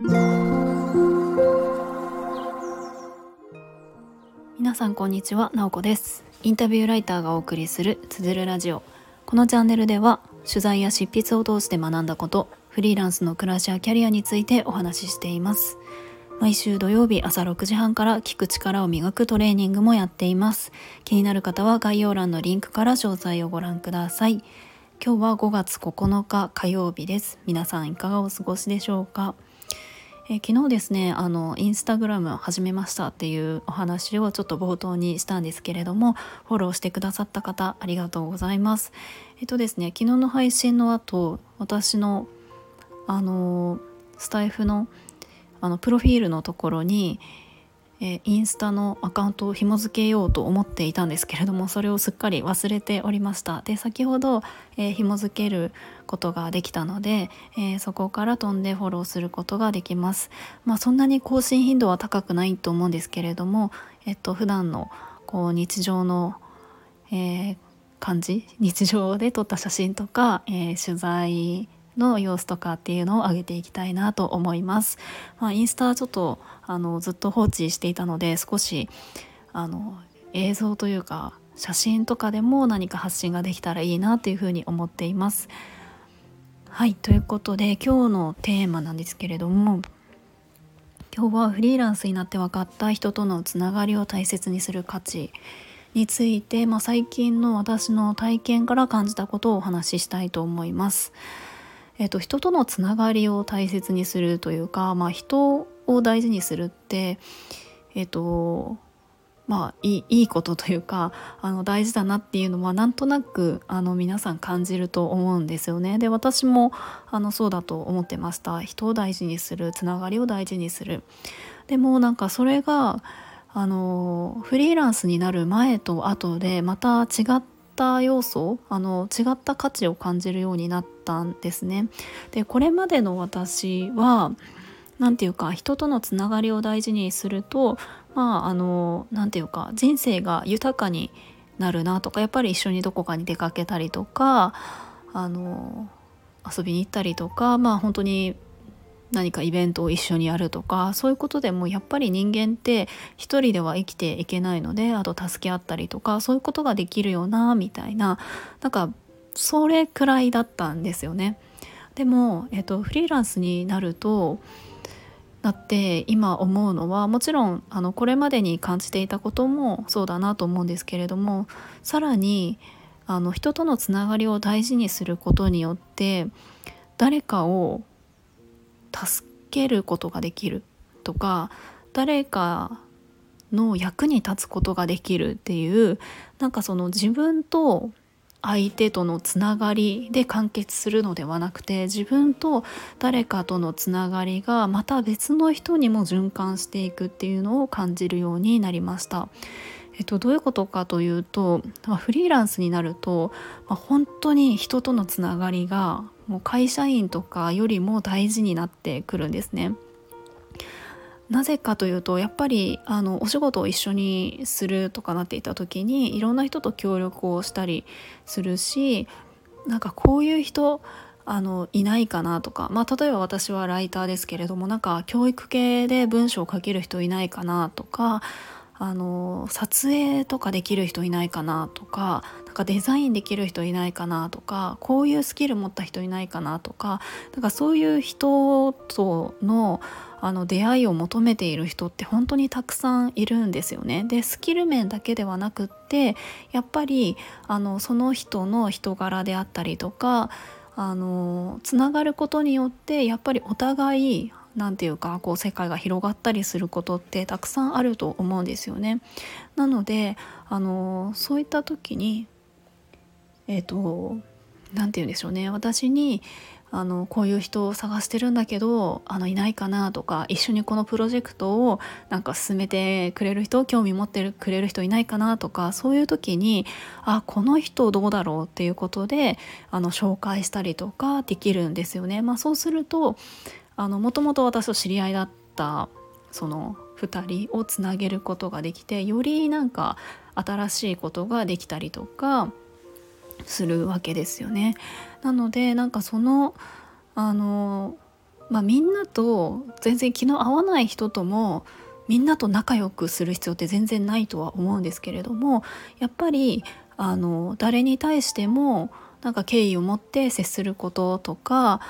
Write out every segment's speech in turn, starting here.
皆さんこんにちは、なおこです。インタビューライターがお送りするつづるラジオ。このチャンネルでは取材や執筆を通して学んだことフリーランスの暮らしやキャリアについてお話ししています。毎週土曜日朝6時半から聞く力を磨くトレーニングもやっています。気になる方は概要欄のリンクから詳細をご覧ください。今日は5月9日火曜日です。皆さんいかがお過ごしでしょうか？え昨日ですねあのインスタグラム始めましたっていうお話をちょっと冒頭にしたんですけれどもフォローしてくださった方ありがとうございます。えっとですね昨日の配信の後私のあのスタイフのあのプロフィールのところに、えインスタのアカウントを紐付けようと思っていたんですけれどもそれをすっかり忘れておりました。で先ほど、えー、紐付けることができたので、えー、そこから飛んでフォローすることができます。まあそんなに更新頻度は高くないと思うんですけれどもえっと普段のこう日常の、えー、感じ？日常で撮った写真とか、え取材の様子とかっていうのを上げていきたいなと思います。まあ、インスタはちょっとあのずっと放置していたので少しあの映像というか写真とかでも何か発信ができたらいいなというふうに思っています。はいということで今日のテーマなんですけれども今日はフリーランスになって分かった人とのつながりを大切にする価値について、まあ、最近の私の体験から感じたことをお話ししたいと思います。えっと、人とのつながりを大切にするというか、まあ、人を大事にするって、えっとまあ、いいことというかあの大事だなっていうのはなんとなくあの皆さん感じると思うんですよね。で私もあのそうだと思ってました人を大事にするつながりを大事にする。でもなんかそれがあのフリーランスになる前と後でまた違った要素あの違った価値を感じるようになったんですね。でこれまでの私は何て言うか人とのつながりを大事にするとまああの何て言うか人生が豊かになるなとかやっぱり一緒にどこかに出かけたりとかあの遊びに行ったりとかまあ本当に何かイベントを一緒にやるとかそういうことでもやっぱり人間って一人では生きていけないのであと助け合ったりとかそういうことができるよなみたいななんかそれくらいだったんですよね。でも、えっと、フリーランスになるとなって今思うのはもちろんあのこれまでに感じていたこともそうだなと思うんですけれどもさらにあの人とのつながりを大事にすることによって誰かを助けることができるとか誰かの役に立つことができるっていうなんかその自分と相手とのつながりで完結するのではなくて自分と誰かとのつながりがまた別の人にも循環していくっていうのを感じるようになりました。えっと、どういうことかというと、フリーランスになると、まあ、本当に人とのつながりがもう会社員とかよりも大事になってくるんですね。なぜかというとやっぱりあのお仕事を一緒にするとかなっていた時にいろんな人と協力をしたりするしなんかこういう人あのいないかなとか、まあ、例えば私はライターですけれどもなんか教育系で文章を書ける人いないかなとかあの撮影とかできる人いないかなとかなんかデザインできる人いないかなとかこういうスキル持った人いないかなとかなんかそういう人とのあの出会いを求めている人って本当にたくさんいるんですよね。でスキル面だけではなくってやっぱりあのその人の人柄であったりとかあのつながることによってやっぱりお互い何て言うかこう世界が広がったりすることってたくさんあると思うんですよね。なのであのそういった時にえっ、ー、と何て言うんでしょうね私にあのこういう人を探してるんだけどあのいないかなとか一緒にこのプロジェクトをなんか進めてくれる人興味持ってくれる人いないかなとかそういう時にあこの人どうだろうっていうことであの紹介したりとかできるんですよね。まあ、そうするともともと私と知り合いだったその2人をつなげることができてよりなんか新しいことができたりとかするわけですよね。なのでなんかそのあのまあ、みんなと全然気の合わない人ともみんなと仲良くする必要って全然ないとは思うんですけれどもやっぱりあの誰に対してもなんか敬意を持って接することとか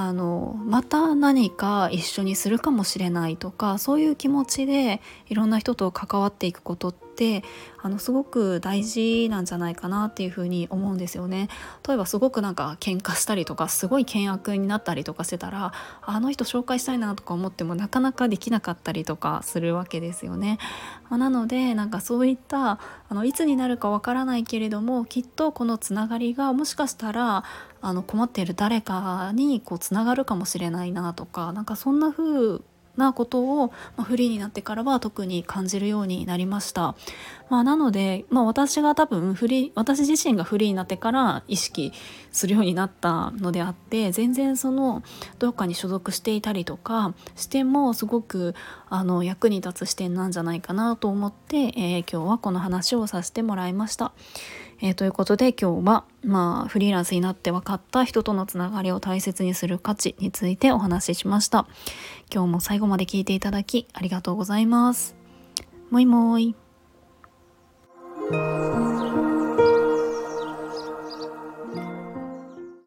あのまた何か一緒にするかもしれないとかそういう気持ちでいろんな人と関わっていくことってってあのすごく大事なんじゃないかなっていうふうに思うんですよね。例えばすごくなんか喧嘩したりとかすごい険悪になったりとかしてたらあの人紹介したいなとか思ってもなかなかできなかったりとかするわけですよね。まあ、なのでなんかそういったあのいつになるかわからないけれどもきっとこのつながりがもしかしたらあの困っている誰かにこうつながるかもしれないなとかなんかそんな風なことを、まあ、フリーになってからは特に感じるようになりました。まあ、なので、まあ、私が多分フリー私自身がフリーになってから意識するようになったのであって全然そのどっかに所属していたりとかしてもすごくあの役に立つ視点なんじゃないかなと思って、えー、今日はこの話をさせてもらいました。えー、ということで今日は、まあ、フリーランスになって分かった人とのつながりを大切にする価値についてお話ししました。今日も最後まで聞いていただきありがとうございます。もいもーい。